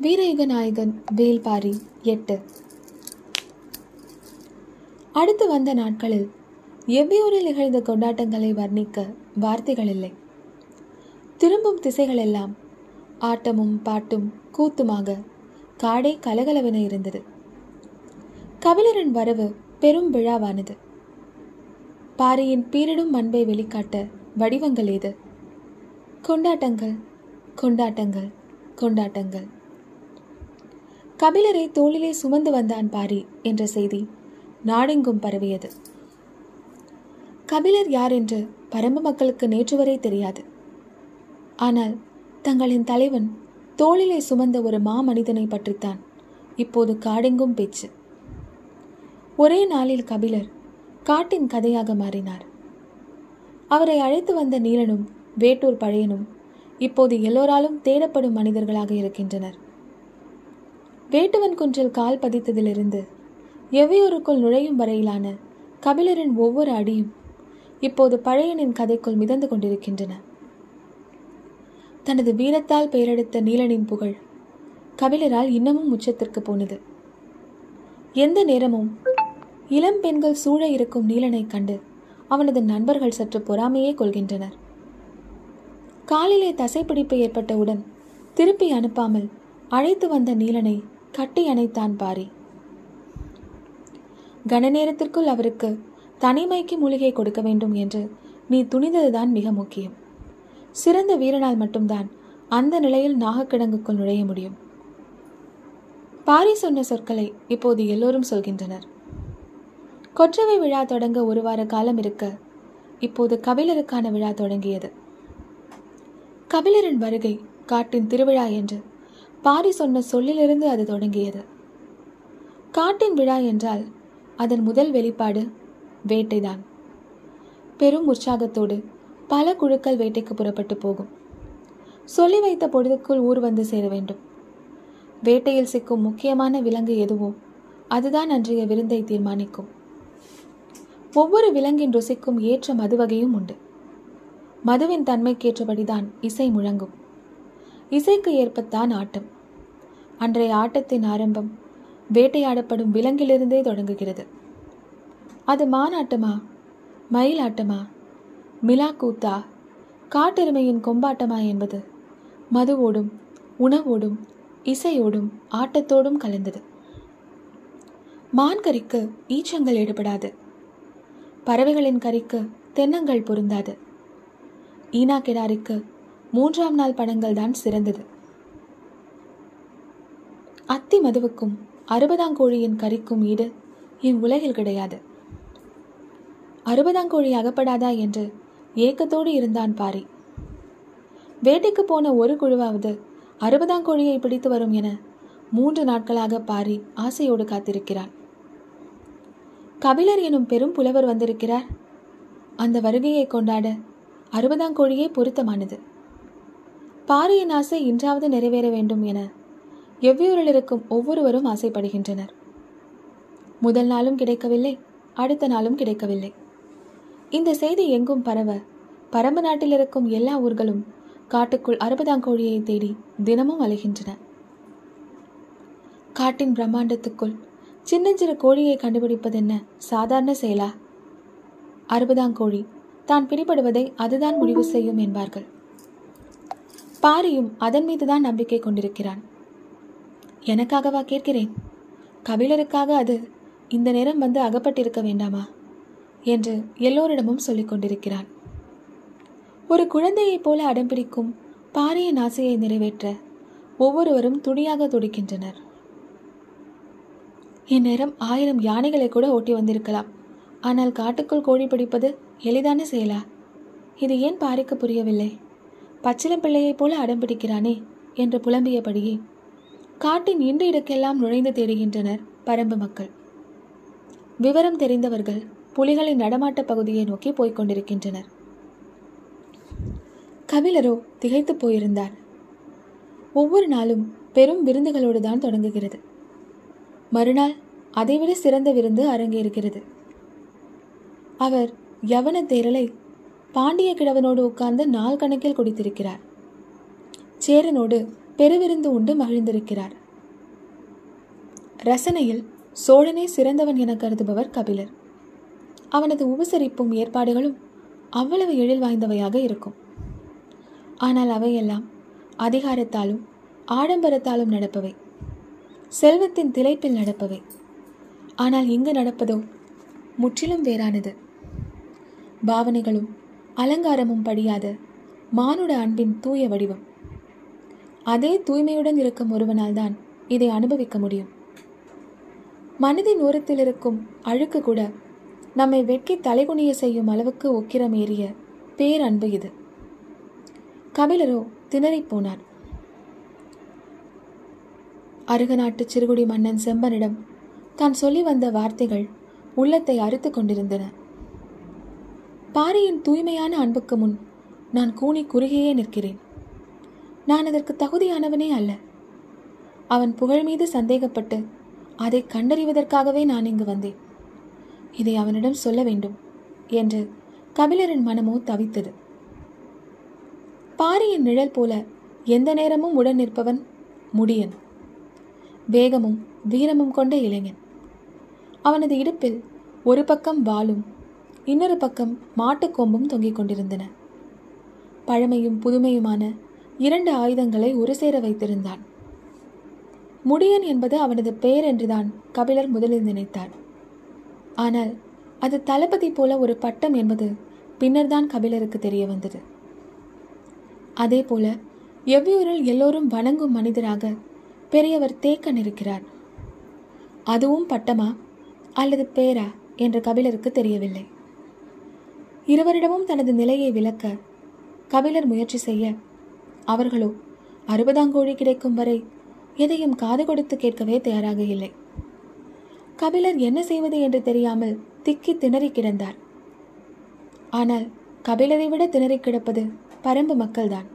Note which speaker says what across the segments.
Speaker 1: வீரயுக நாயகன் வேல்பாரி எட்டு. அடுத்து வந்த நாட்களில் எவ்வியூரில் நிகழ்ந்த கொண்டாட்டங்களை வர்ணிக்க வார்த்தைகள் இல்லை. திரும்பும் திசைகளெல்லாம் ஆட்டமும் பாட்டும் கூத்துமாக காடே கலகலவென இருந்தது. கபிலரின் வரவு பெரும் விழாவானது. பாரியின் பீரிடும் அன்பை வெளிக்காட்ட வடிவங்கள் ஏது? கொண்டாட்டங்கள் கொண்டாட்டங்கள் கொண்டாட்டங்கள். கபிலரை தோளிலே சுமந்து வந்தான் பாரி என்ற செய்தி நாடெங்கும் பரவியது. கபிலர் யார் என்று பரம்பு மக்களுக்கு நேற்று வரை தெரியாது. ஆனால் தங்களின் தலைவன் தோளிலே சுமந்த ஒரு மாமனிதனை பற்றித்தான் இப்போது காடெங்கும் பேச்சு. ஒரே நாளில் கபிலர் காட்டின் கதையாக மாறினார். அவரை அழைத்து வந்த நீலனும் வேட்டூர் பழையனும் இப்போது எல்லோராலும் தேடப்படும் மனிதர்களாக இருக்கின்றனர். வேட்டுவன் குன்றில் கால் பதித்ததிலிருந்து எவ்வியூருக்குள் நுழையும் வரையிலான கபிலரின் ஒவ்வொரு அடியும் இப்போது பழையனின் கதைக்குள் மிதந்து கொண்டிருக்கின்றன. தனது வீரத்தால் பெயரெடுத்த நீலனின் புகழ் கபிலரால் இன்னமும் உச்சத்திற்கு போனது. எந்த நேரமும் இளம் பெண்கள் சூழ இருக்கும் நீலனைக் கண்டு அவனது நண்பர்கள் சற்று பொறாமையே கொள்கின்றனர். காலிலே தசைப்பிடிப்பு ஏற்பட்டவுடன் திருப்பி அனுப்பாமல் அழைத்து வந்த நீலனை கட்டி அணைத்தான் பாரி. கன நேரத்திற்குள் அவருக்கு தனிமைக்கு மூலிகை கொடுக்க வேண்டும் என்று நீ துணிந்ததுதான் மிக முக்கியம். சிறந்த வீரனால் மட்டும்தான் அந்த நிலையில் நாகக்கிடங்குக்குள் நுழைய முடியும். பாரி சொன்ன சொற்களை இப்போது எல்லோரும் சொல்கின்றனர். கொற்றவை விழா தொடங்க ஒரு வார காலம் இருக்க இப்போது கபிலருக்கான விழா தொடங்கியது. கபிலரின் வருகை காட்டின் திருவிழா என்று பாரி சொன்ன சொல்லிலிருந்து அது தொடங்கியது. காட்டின் விழா என்றால் அதன் முதல் வெளிப்பாடு வேட்டைதான். பெரும் உற்சாகத்தோடு பல குழுக்கள் வேட்டைக்கு புறப்பட்டு போகும். சொல்லி வைத்த பொழுதுக்குள் ஊர் வந்து சேர வேண்டும். வேட்டையில் சிக்கும் முக்கியமான விலங்கு எதுவோ அதுதான் அன்றைய விருந்தை தீர்மானிக்கும். ஒவ்வொரு விலங்கின் ருசிக்கும் ஏற்ற மது வகையும் உண்டு. மதுவின் தன்மைக்கேற்றபடிதான் இசை முழங்கும். இசைக்கு ஏற்பத்தான் ஆட்டம். அன்றைய ஆட்டத்தின் ஆரம்பம் வேட்டையாடப்படும் விலங்கிலிருந்தே தொடங்குகிறது. அது மானாட்டமா? மயிலாட்டமா? மிலா கூத்தா காட்டெருமையின் கொம்பாட்டமா என்பது மதுவோடும் உணவோடும் இசையோடும் ஆட்டத்தோடும் கலந்தது. மான்கறிக்கு ஈச்சங்கள் ஈடுபடாது பறவைகளின் கறிக்கு தென்னங்கள் பொருந்தாது. ஈனா கிடாரிக்கு மூன்றாம் நாள் படங்கள் தான் சிறந்தது. அத்தி மதுவுக்கும் அறுபதாங்கோழியின் கறிக்கும் ஈடு இவ்வுலகில் கிடையாது. அறுபதாங்கோழி அகப்படாதா என்று ஏக்கத்தோடு இருந்தான் பாரி. வேட்டைக்கு போன ஒரு குழுவாவது அறுபதாங்கோழியை பிடித்து வரும் என மூன்று நாட்களாக பாரி ஆசையோடு காத்திருக்கிறான் கபிலர் எனும் பெரும் புலவர் வந்திருக்கிறார். அந்த வருகையை கொண்டாட அறுபதாங்கோழியே பொருத்தமானது. பாரியின் ஆசை இன்றாவது நிறைவேற வேண்டும் என எவ்வியூரில் இருக்கும் ஒவ்வொருவரும் ஆசைப்படுகின்றனர். முதல் நாளும் கிடைக்கவில்லை அடுத்த நாளும் கிடைக்கவில்லை. இந்த செய்தி எங்கும் பரவ பரம்பு நாட்டில் இருக்கும் எல்லா ஊர்களும் காட்டுக்குள் அறுபதாங்கோழியை தேடி தினமும் அலைகின்றன. காட்டின் பிரம்மாண்டத்துக்குள் சின்னஞ்சிறு கோழியை கண்டுபிடிப்பதென்ன சாதாரண செயலா? அறுபதாங்கோழி தான் பிடிபடுவதை அதுதான் முடிவு செய்யும் என்பார்கள். பாரியும் அதன் மீதுதான் நம்பிக்கை கொண்டிருக்கிறான். எனக்காகவா கேட்கிறேன்? கபிலருக்காக அது இந்த நேரம் வந்து அகப்பட்டிருக்க வேண்டாமா? என்று எல்லோரிடமும் சொல்லிக் கொண்டிருக்கிறான். ஒரு குழந்தையைப் போல அடம்பிடிக்கும் பாரியின் ஆசையை நிறைவேற்ற ஒவ்வொருவரும் துணியாக துடிக்கின்றனர். இந்நேரம் ஆயிரம் யானைகளை கூட ஓட்டி வந்திருக்கலாம். ஆனால் காட்டுக்குள் கோழி பிடிப்பது எளிதான செயலா? இது ஏன் பாரிக்கு புரியவில்லை? பச்சிலம் பிள்ளையைப் போல அடம்பிடிக்கிறானே என்று புலம்பியபடியே காட்டின் இன்று இடக்கெல்லாம் நுழைந்து தேடுகின்றனர் பரம்பு மக்கள். விவரம் தெரிந்தவர்கள் புலிகளின் நடமாட்ட பகுதியை நோக்கி போய்க் கொண்டிருக்கின்றனர். கபிலரோ திகைத்து போயிருந்தார். ஒவ்வொரு நாளும் பெரும் விருந்துகளோடு தான் தொடங்குகிறது. மறுநாள் அதைவிட சிறந்த விருந்து அரங்கேறுகிறது அவர் யவன தேரலை பாண்டிய கிழவனோடு உட்கார்ந்து நாள் கணக்கில் குடித்திருக்கிறார். சேரனோடு பெருவிருந்து உண்டு மகிழ்ந்திருக்கிறார். ரசனையில் சோழனே சிறந்தவன் என கருதுபவர் கபிலர். அவனது உபசரிப்பும் ஏற்பாடுகளும் அவ்வளவு எழில் வாய்ந்தவையாக இருக்கும். ஆனால் அவையெல்லாம் அதிகாரத்தாலும் ஆடம்பரத்தாலும் நடப்பவை. செல்வத்தின் திளைப்பில் நடப்பவை. ஆனால் இங்கு நடப்பதோ முற்றிலும் வேறானது. பாவனைகளும் அலங்காரமும் படியாத மானுட அன்பின் தூய வடிவம். அதே தூய்மையுடன் இருக்கும் ஒருவனால் தான் இதை அனுபவிக்க முடியும். மனதின் ஓரத்தில் இருக்கும் அழுக்கு கூட நம்மை வெட்கி தலைகுனிய செய்யும் அளவுக்கு உக்கிரம் ஏறிய பேரன்பு இது. கபிலரோ திணறிப் போனார். அருகநாட்டு சிறுகுடி மன்னன் செம்பனிடம் தான் சொல்லி வந்த வார்த்தைகள் உள்ளத்தை அறுத்து கொண்டிருந்தன. பாரியின் தூய்மையான அன்புக்கு முன் நான் கூனி குறுகியே நிற்கிறேன். நான் அதற்கு தகுதியானவனே அல்ல. அவன் புகழ் மீது சந்தேகப்பட்டு அதை கண்டறிவதற்காகவே நான் இங்கு வந்தேன். இதை அவனிடம் சொல்ல வேண்டும் என்று கபிலரின் மனமோ தவித்தது. பாரியின் நிழல் போல எந்த நேரமும் உடன் நிற்பவன் முடியன். வேகமும் வீரமும் கொண்ட இளைஞன். அவனது இடுப்பில் ஒரு பக்கம் வாளும் இன்னொரு பக்கம் மாட்டுக்கொம்பும் தொங்கிக் கொண்டிருந்தன. பழமையும் புதுமையுமான இரண்டு ஆயுதங்களை ஒரு சேர வைத்திருந்தான். முடியன் என்பது அவனது பெயர் என்றுதான் கபிலர் முதலில் நினைத்தார். ஆனால் அது தளபதி போல ஒரு பட்டம் என்பது பின்னர்தான் கபிலருக்கு தெரிய வந்தது. அதே போல எவ்வியூரில் எல்லோரும் வணங்கும் மனிதராக பெரியவர் தேக்கன் இருக்கிறார். அதுவும் பட்டமா அல்லது பேரா என்று கபிலருக்கு தெரியவில்லை. இருவரிடமும் தனது நிலையை விளக்க கபிலர் முயற்சி செய்ய அவர்களோ அறுபதாங்கோழி கிடைக்கும் வரை எதையும் காது கொடுத்து கேட்கவே தயாராக இல்லை. கபிலர் என்ன செய்வது என்று தெரியாமல் திக்கி திணறி கிடந்தார். ஆனால் கபிலரை விட திணறி கிடப்பது பரம்பு மக்கள்தான்.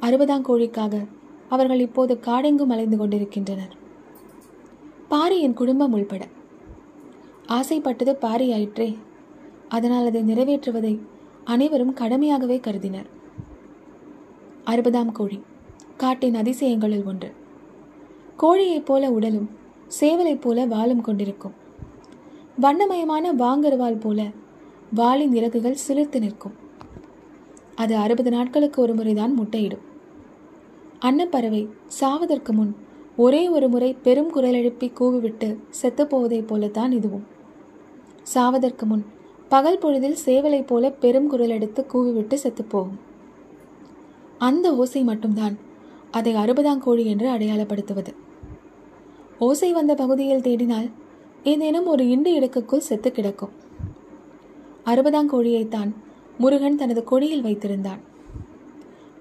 Speaker 1: அறுபதாங்கோழிக்காக அவர்கள் இப்போது காடெங்கும் அலைந்து கொண்டிருக்கின்றனர். பாரி என் குடும்பம் உள்பட. ஆசைப்பட்டது பாரி ஆயிற்றே அதனால் அதை நிறைவேற்றுவதை அனைவரும் கடமையாகவே கருதினர். அறுபதாம் கோழி. காட்டின் அதிசயங்களில் ஒன்று. கோழியைப் போல உடலும் சேவலைப் போல வாலும் கொண்டிருக்கும். வண்ணமயமான வாங்கருவால் போல வாளின் இறகுகள் சிலிர்த்து நிற்கும். அது அறுபது நாட்களுக்கு ஒரு முறைதான் முட்டையிடும். அன்னப்பறவை சாவதற்கு முன் ஒரே ஒரு முறை பெரும் குரல் எழுப்பி கூவிவிட்டு செத்துப்போவதைப் போலத்தான் இதுவும். சாவதற்கு முன் பகல் பொழுதில் சேவலைப் போல பெரும் குரல் எடுத்து கூவிவிட்டு செத்துப்போகும் அந்த ஓசை மட்டும்தான் அதை அறுபதாம் கோழி என்று அடையாளப்படுத்துவது. ஓசை வந்த பகுதியில் தேடினால் ஏதேனும் ஒரு இண்டு இடுக்குக்குள் செத்து கிடக்கும். அறுபதாம் கோழியைத்தான் முருகன் தனது கொடியில் வைத்திருந்தான்.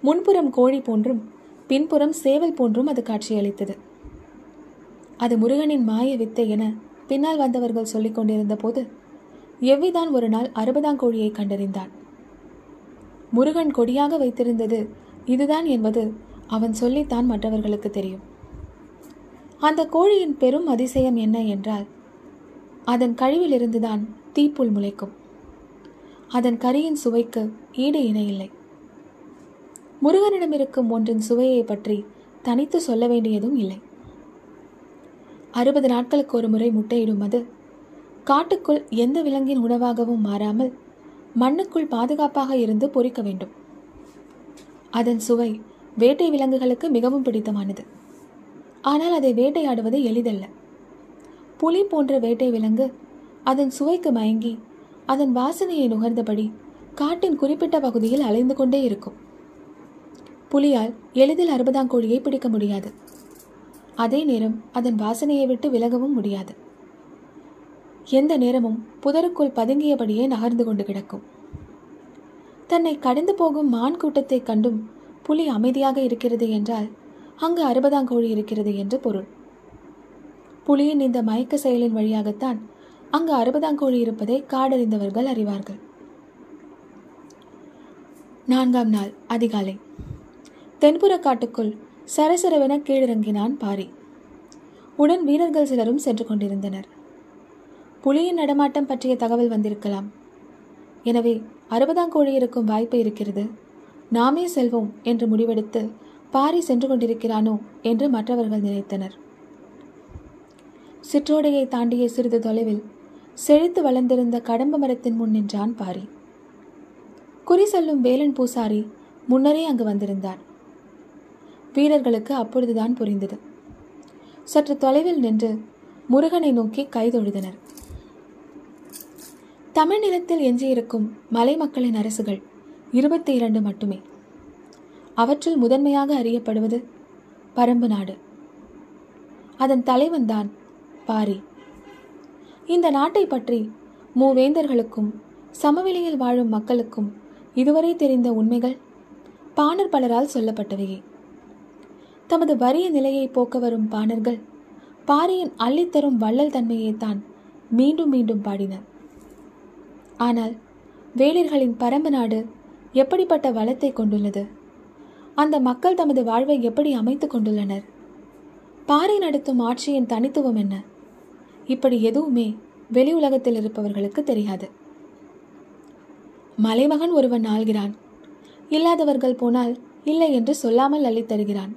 Speaker 1: முன்புறம் கோழி போன்றும் பின்புறம் சேவல் போன்றும் அது காட்சியளித்தது. அது முருகனின் மாய வித்தை என பின்னால் வந்தவர்கள் சொல்லிக் கொண்டிருந்த போது எவ்விதான் ஒரு நாள் அறுபதாம் கோழியை கண்டறிந்தான். முருகன் கொடியாக வைத்திருந்தது இதுதான் என்பது அவன் சொல்லித்தான் மற்றவர்களுக்கு தெரியும். அந்த கோழியின் பெரும் அதிசயம் என்ன என்றால் அதன் கழிவிலிருந்துதான் தீப்புல் முளைக்கும். அதன் கரியின் சுவைக்கு ஈடு இணையில்லை முருகனிடம் இருக்கும் ஒன்றின் சுவையை பற்றி தனித்து சொல்ல வேண்டியதும் இல்லை. அறுபது நாட்களுக்கு ஒரு முறை முட்டையிடும் அது காட்டுக்குள் எந்த விலங்கின் உணவாகவும் மாறாமல் மண்ணுக்குள் பாதுகாப்பாக இருந்து பொறிக்க வேண்டும். அதன் சுவை வேட்டை விலங்குகளுக்கு மிகவும் பிடித்தமானது. ஆனால் அதை வேட்டையாடுவது எளிதல்ல. புலி போன்ற வேட்டை விலங்கு அதன் சுவைக்கு மயங்கி அதன் வாசனையை நுகர்ந்தபடி காட்டின் குறிப்பிட்ட பகுதியில் அலைந்து கொண்டே இருக்கும். புலியால் எளிதில் அறுபதாம் கோழியை பிடிக்க முடியாது. அதே நேரம் அதன் வாசனையை விட்டு விலகவும் முடியாது. எந்த நேரமும் புதருக்குள் பதுங்கியபடியே நகர்ந்து கொண்டு கிடக்கும். தன்னை கடந்து போகும் மான் கூட்டத்தை கண்டும் புலி அமைதியாக இருக்கிறது என்றால் அங்கு அறுபதாம் கோழி இருக்கிறது என்று பொருள். புலியின் இந்த மயக்க செயலின் வழியாகத்தான் அங்கு அறுபதாம் கோழி இருப்பதை காடறிந்தவர்கள் அறிவார்கள். நான்காம் நாள் அதிகாலை. தென்புற காட்டுக்குள் சரசரவென கீழிறங்கினான் பாரி. உடன் வீரர்கள் சிலரும் சென்று கொண்டிருந்தனர். புலியின் நடமாட்டம் பற்றிய தகவல் வந்திருக்கலாம். எனவே அறுபதாம் கோழி இருக்கும் வாய்ப்பு இருக்கிறது. நாமே செல்வோம் என்று முடிவெடுத்து பாரி சென்று கொண்டிருக்கிறானோ என்று மற்றவர்கள் நினைத்தனர். சிற்றோடையை தாண்டிய சிறிது தொலைவில் செழித்து வளர்ந்திருந்த கடம்ப மரத்தின் முன் நின்றான் பாரி. குறி செல்லும் வேலன் பூசாரி முன்னரே அங்கு வந்திருந்தார் வீரர்களுக்கு அப்பொழுதுதான் புரிந்தது. சற்று தொலைவில் நின்று முருகனை நோக்கி கைதொழுதனர் தமிழ் நிலத்தில் எஞ்சியிருக்கும் மலை மக்களின் அரசுகள் இருபத்தி இரண்டு மட்டுமே. அவற்றில் முதன்மையாக அறியப்படுவது பரம்பு நாடு. அதன் தலைவன்தான் பாரி. இந்த நாட்டை பற்றி மூவேந்தர்களுக்கும் சமவெளியில் வாழும் மக்களுக்கும் இதுவரை தெரிந்த உண்மைகள் பாணர் பலரால் சொல்லப்பட்டவையே. தமது வறிய நிலையை போக்க வரும் பாணர்கள் பாரியின் அள்ளித்தரும் வள்ளல் தன்மையைத்தான் மீண்டும் மீண்டும் பாடினர். ஆனால் வேளிர்களின் பரம்பு நாடு எப்படிப்பட்ட வளத்தை கொண்டுள்ளது? அந்த மக்கள் தமது வாழ்வை எப்படி அமைத்து கொண்டுள்ளனர்? பாறை நடத்தும் ஆட்சியின் தனித்துவம் என்ன? இப்படி எதுவுமே வெளி உலகத்தில் இருப்பவர்களுக்கு தெரியாது. மலைமகன் ஒருவன் ஆள்கிறான் இல்லாதவர்கள் போனால் இல்லை என்று சொல்லாமல் அள்ளித் தருகிறான்.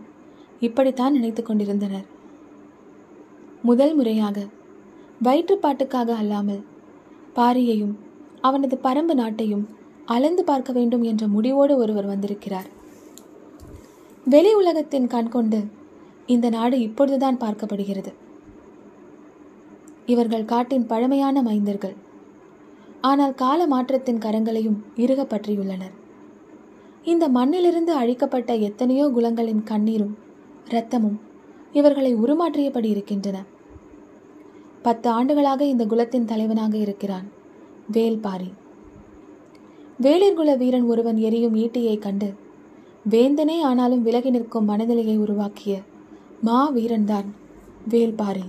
Speaker 1: இப்படித்தான் நினைத்து கொண்டிருந்தனர். முதல் முறையாக வயிற்றுப்பாட்டுக்காக அல்லாமல் பாரியையும் அவனது பரம்பு நாட்டையும் அளந்து பார்க்க வேண்டும் என்ற முடிவோடு ஒருவர் வந்திருக்கிறார். வெளி உலகத்தின் கண் கொண்டு இந்த நாடு இப்பொழுதுதான் பார்க்கப்படுகிறது. இவர்கள் காட்டின் பழமையான மைந்தர்கள். ஆனால் கால மாற்றத்தின் கரங்களையும் இறுக பற்றியுள்ளனர் இந்த மண்ணிலிருந்து அழிக்கப்பட்ட எத்தனையோ குலங்களின் கண்ணீரும் இரத்தமும் இவர்களை உருமாற்றியபடி இருக்கின்றன. பத்து ஆண்டுகளாக இந்த குலத்தின் தலைவனாக இருக்கிறான். வேல்பாரி. வேளிர்குல வீரன் ஒருவன் எரியும் ஈட்டியை கண்டு வேந்தனே ஆனாலும் விலகி நிற்கும் மனநிலையை உருவாக்கிய மா வீரன்தான் வேல்பாரி.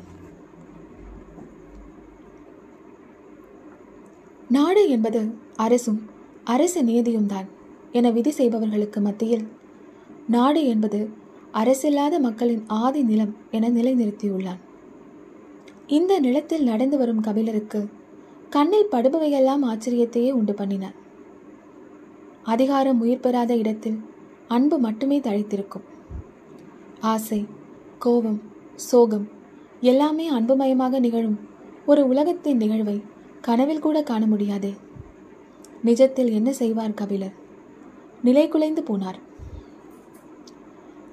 Speaker 1: நாடு என்பது அரசும் அரசு நீதியும் தான் என விதி செய்பவர்களுக்கு மத்தியில் நாடு என்பது அரசில்லாத மக்களின் ஆதி நிலம் என நிலைநிறுத்தியுள்ளான். இந்த நிலத்தில் நடந்து வரும் கபிலருக்கு கண்ணில் படுபவையெல்லாம் ஆச்சரியத்தையே உண்டு பண்ணின. அதிகாரம் உயிர் பெறாத இடத்தில் அன்பு மட்டுமே தழைத்திருக்கும். ஆசை கோபம் சோகம் எல்லாமே அன்புமயமாக நிகழும் ஒரு உலகத்தின் நிகழ்வை கனவில் கூட காண முடியாதே. நிஜத்தில் என்ன செய்வார் கபிலர்? நிலை குலைந்து போனார்.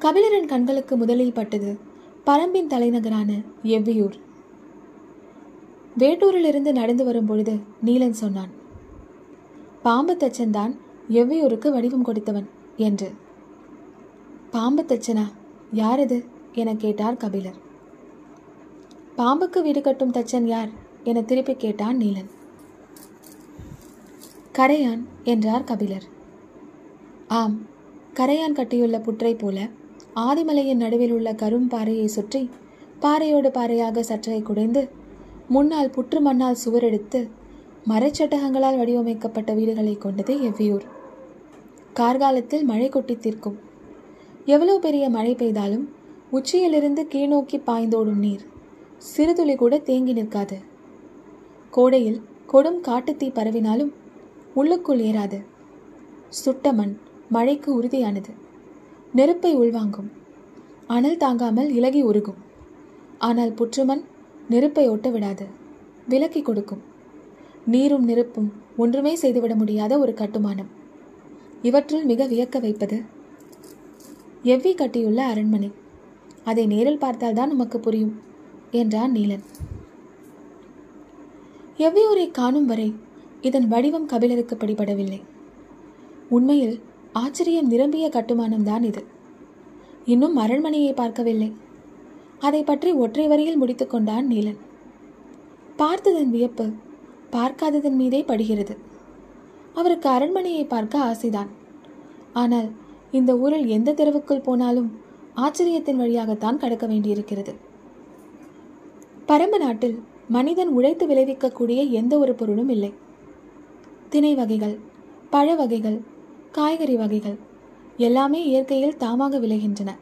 Speaker 1: கபிலரின் கண்களுக்கு முதலில் பட்டது பரம்பின் தலைநகரான எவ்வியூர். வேட்டூரிலிருந்து நடந்து வரும்பொழுது நீலன் சொன்னான் பாம்பு தச்சன்தான் எவ்வையூருக்கு எவ்வியூருக்கு வடிவம் கொடுத்தவன் என்று. பாம்பு தச்சனா? யாரது? என கேட்டார் கபிலர். பாம்புக்கு வீடு கட்டும் தச்சன் யார்? என திருப்பி கேட்டான் நீலன். கரையான் என்றார் கபிலர். ஆம் கரையான் கட்டியுள்ள புற்றை போல ஆதிமலையின் நடுவில் உள்ள கரும் பாறையை சுற்றி பாறையோடு பாறையாக சற்றே குடைந்து முன்னால் புற்று மண்ணால் சுவரெடுத்து மரச்சட்டகங்களால் வடிவமைக்கப்பட்ட வீடுகளை கொண்டது எவ்வியூர். கார்காலத்தில் மழை கொட்டி தீர்க்கும். எவ்வளவு பெரிய மழை பெய்தாலும் உச்சியிலிருந்து கீழ்நோக்கி பாய்ந்தோடும் நீர் சிறுதுளி கூட தேங்கி நிற்காது. கோடையில் கொடும் காட்டுத்தீ பரவினாலும் உள்ளுக்குள் ஏறாது. சுட்ட மண் மழைக்கு உறுதியானது. நெருப்பை உள்வாங்கும். அனல் தாங்காமல் இலகி உருகும். ஆனால் புற்றுமண் நெருப்பை ஒட்ட விடாது. விலக்கி கொடுக்கும். நீரும் நெருப்பும் ஒன்றுமே செய்துவிட முடியாத ஒரு கட்டுமானம். இவற்றுள் மிக வியக்க வைப்பது. எவ்வி கட்டியுள்ள அரண்மனை. அதை நேரில் பார்த்தால்தான் நமக்கு புரியும் என்றான் நீலன். எவ்வியூரை காணும் வரை இதன் வடிவம் கபிலருக்கு படிபடவில்லை. உண்மையில் ஆச்சரியம் நிரம்பிய கட்டுமானம்தான் இது. இன்னும் அரண்மனையை பார்க்கவில்லை. அதை பற்றி ஒற்றை வரியில் முடித்துக்கொண்டான் நீலன். பார்த்ததன் வியப்பு பார்க்காததன் மீதே படுகிறது. அவருக்கு அரண்மனையை பார்க்க ஆசைதான். ஆனால் இந்த ஊரில் எந்த தெருவுக்குள் போனாலும் ஆச்சரியத்தின் வழியாகத்தான் கடக்க வேண்டியிருக்கிறது. பரம்பு நாட்டில் மனிதன் உழைத்து விளைவிக்கக்கூடிய எந்த ஒரு பொருளும் இல்லை. திணை வகைகள் பழ வகைகள் காய்கறி வகைகள் எல்லாமே இயற்கையில் தாமாக விளைகின்றன.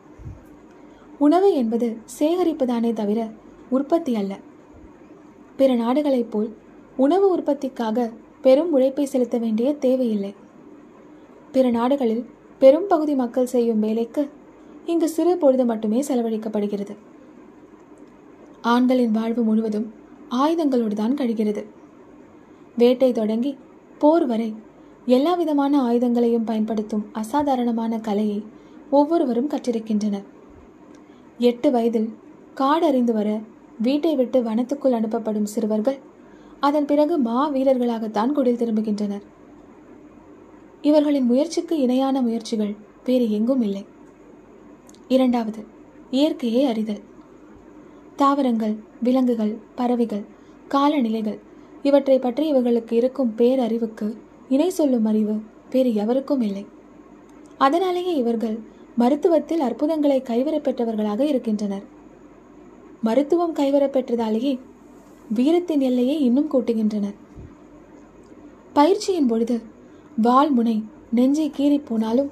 Speaker 1: உணவு என்பது சேகரிப்புதானே தவிர உற்பத்தி அல்ல. பிற நாடுகளைப் போல் உணவு உற்பத்திக்காக பெரும் உழைப்பை செலுத்த வேண்டிய தேவையில்லை. பிற நாடுகளில் பெரும் பகுதி மக்கள் செய்யும் வேலைக்கு இங்கு சிறு பொழுது மட்டுமே செலவழிக்கப்படுகிறது. ஆண்களின் வாழ்வு முழுவதும் ஆயுதங்களோடு தான் கழிகிறது. வேட்டை தொடங்கி போர் வரை எல்லா விதமான ஆயுதங்களையும் பயன்படுத்தும் அசாதாரணமான கலையை ஒவ்வொருவரும் கற்றிருக்கின்றனர். எட்டு வயதில் காடு அறிந்து வர வீட்டை விட்டு வனத்துக்குள் அனுப்பப்படும் சிறுவர்கள் அதன் பிறகு மா வீரர்களாகத்தான் குடில் திரும்புகின்றனர். இவர்களின் முயற்சிக்கு இணையான முயற்சிகள் வேறு எங்கும் இல்லை. இரண்டாவது இயற்கையை அறிதல். தாவரங்கள் விலங்குகள் பறவைகள் காலநிலைகள் இவற்றை பற்றி இவர்களுக்கு இருக்கும் பேரறிவுக்கு இணை சொல்லும் அறிவு வேறு எவருக்கும் இல்லை. அதனாலேயே இவர்கள் மருத்துவத்தில் அற்புதங்களை கைவரப் பெற்றவர்களாக இருக்கின்றனர். மருத்துவம் கைவரப் பெற்றதாலேயே வீரத்தின் எல்லையை இன்னும் கூட்டுகின்றனர். பயிற்சியின் பொழுது வாள் முனை நெஞ்சை கீறி போனாலும்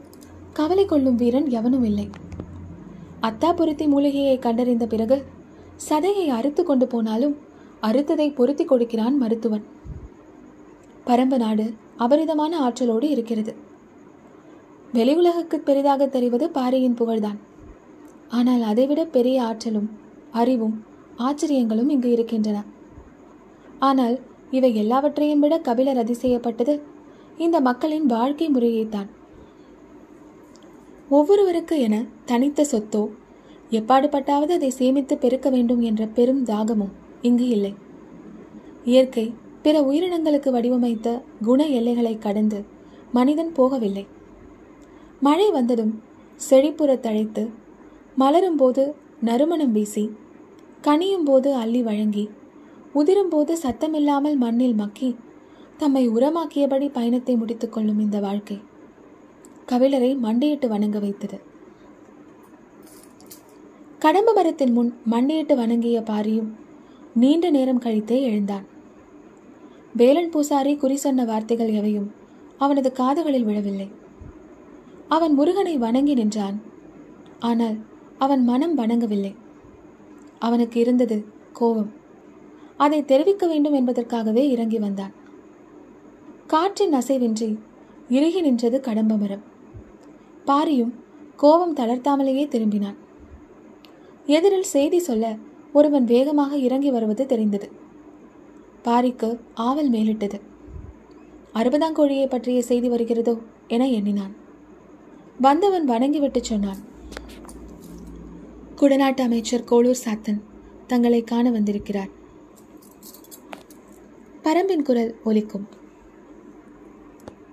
Speaker 1: கவலை கொள்ளும் வீரன் எவனும் இல்லை. அத்தாபுரத்தி மூலிகையை கண்டறிந்த பிறகு சதையை அறுத்து கொண்டு போனாலும் அறுத்ததை பொருத்தி கொடுக்கிறான் மருத்துவன். பரம்பு நாடு அபரிதமான ஆற்றலோடு இருக்கிறது. வெளியுலகுக்கு பெரிதாக தெரிவது பாரியின் புகழ்தான். ஆனால் அதைவிட பெரிய ஆற்றலும் அறிவும் ஆச்சரியங்களும் இங்கு இருக்கின்றன. ஆனால் இவை எல்லாவற்றையும் விட கபிலர் அதிசயப்பட்டது இந்த மக்களின் வாழ்க்கை முறையைத்தான். ஒவ்வொருவருக்கு என தனித்த சொத்தோ எப்பாடுபட்டாவது அதை சேமித்து பெருக்க வேண்டும் என்ற பெரும் தாகமும் இங்கு இல்லை. இயற்கை பிற உயிரினங்களுக்கு வடிவமைத்த குண எல்லைகளை கடந்து மனிதன் போகவில்லை. மழை வந்ததும் செழிப்புற தழைத்து மலரும் போது நறுமணம் வீசி கனியும் போது அள்ளி வழங்கி உதிரும் போது சத்தமில்லாமல் மண்ணில் மக்கி தம்மை உரமாக்கியபடி பயணத்தை முடித்துக்கொள்ளும் இந்த வாழ்க்கை கவிழரை மண்டையிட்டு வணங்க வைத்தது. கடம்பு மரத்தின் முன் மண்டையிட்டு வணங்கிய பாரியும் நீண்ட நேரம் கழித்தே எழுந்தான். வேலன் பூசாரி குறி சொன்ன வார்த்தைகள் எவையும் அவனது காதுகளில் விழவில்லை. அவன் முருகனை வணங்கி நின்றான். ஆனால் அவன் மனம் வணங்கவில்லை. அவனுக்கு இருந்தது கோபம். அதை தெரிவிக்க வேண்டும் என்பதற்காகவே இறங்கி வந்தான். காற்றின் அசைவின்றி இறுகி நின்றது கடம்ப மரம் பாரியும் கோபம் தளர்த்தாமலேயே திரும்பினான். எதிரில் செய்தி சொல்ல ஒருவன் வேகமாக இறங்கி வருவது தெரிந்தது. பாரிக்கு ஆவல் மேலிட்டது. அறுபதாங்கோழியை பற்றிய செய்தி வருகிறதோ என எண்ணினான். வந்தவன் வணங்கிவிட்டு சொன்னான். குடநாட்டு அமைச்சர் கோளூர் சாத்தன் தங்களை காண வந்திருக்கிறார். பரம்பின் குரல் ஒலிக்கும்.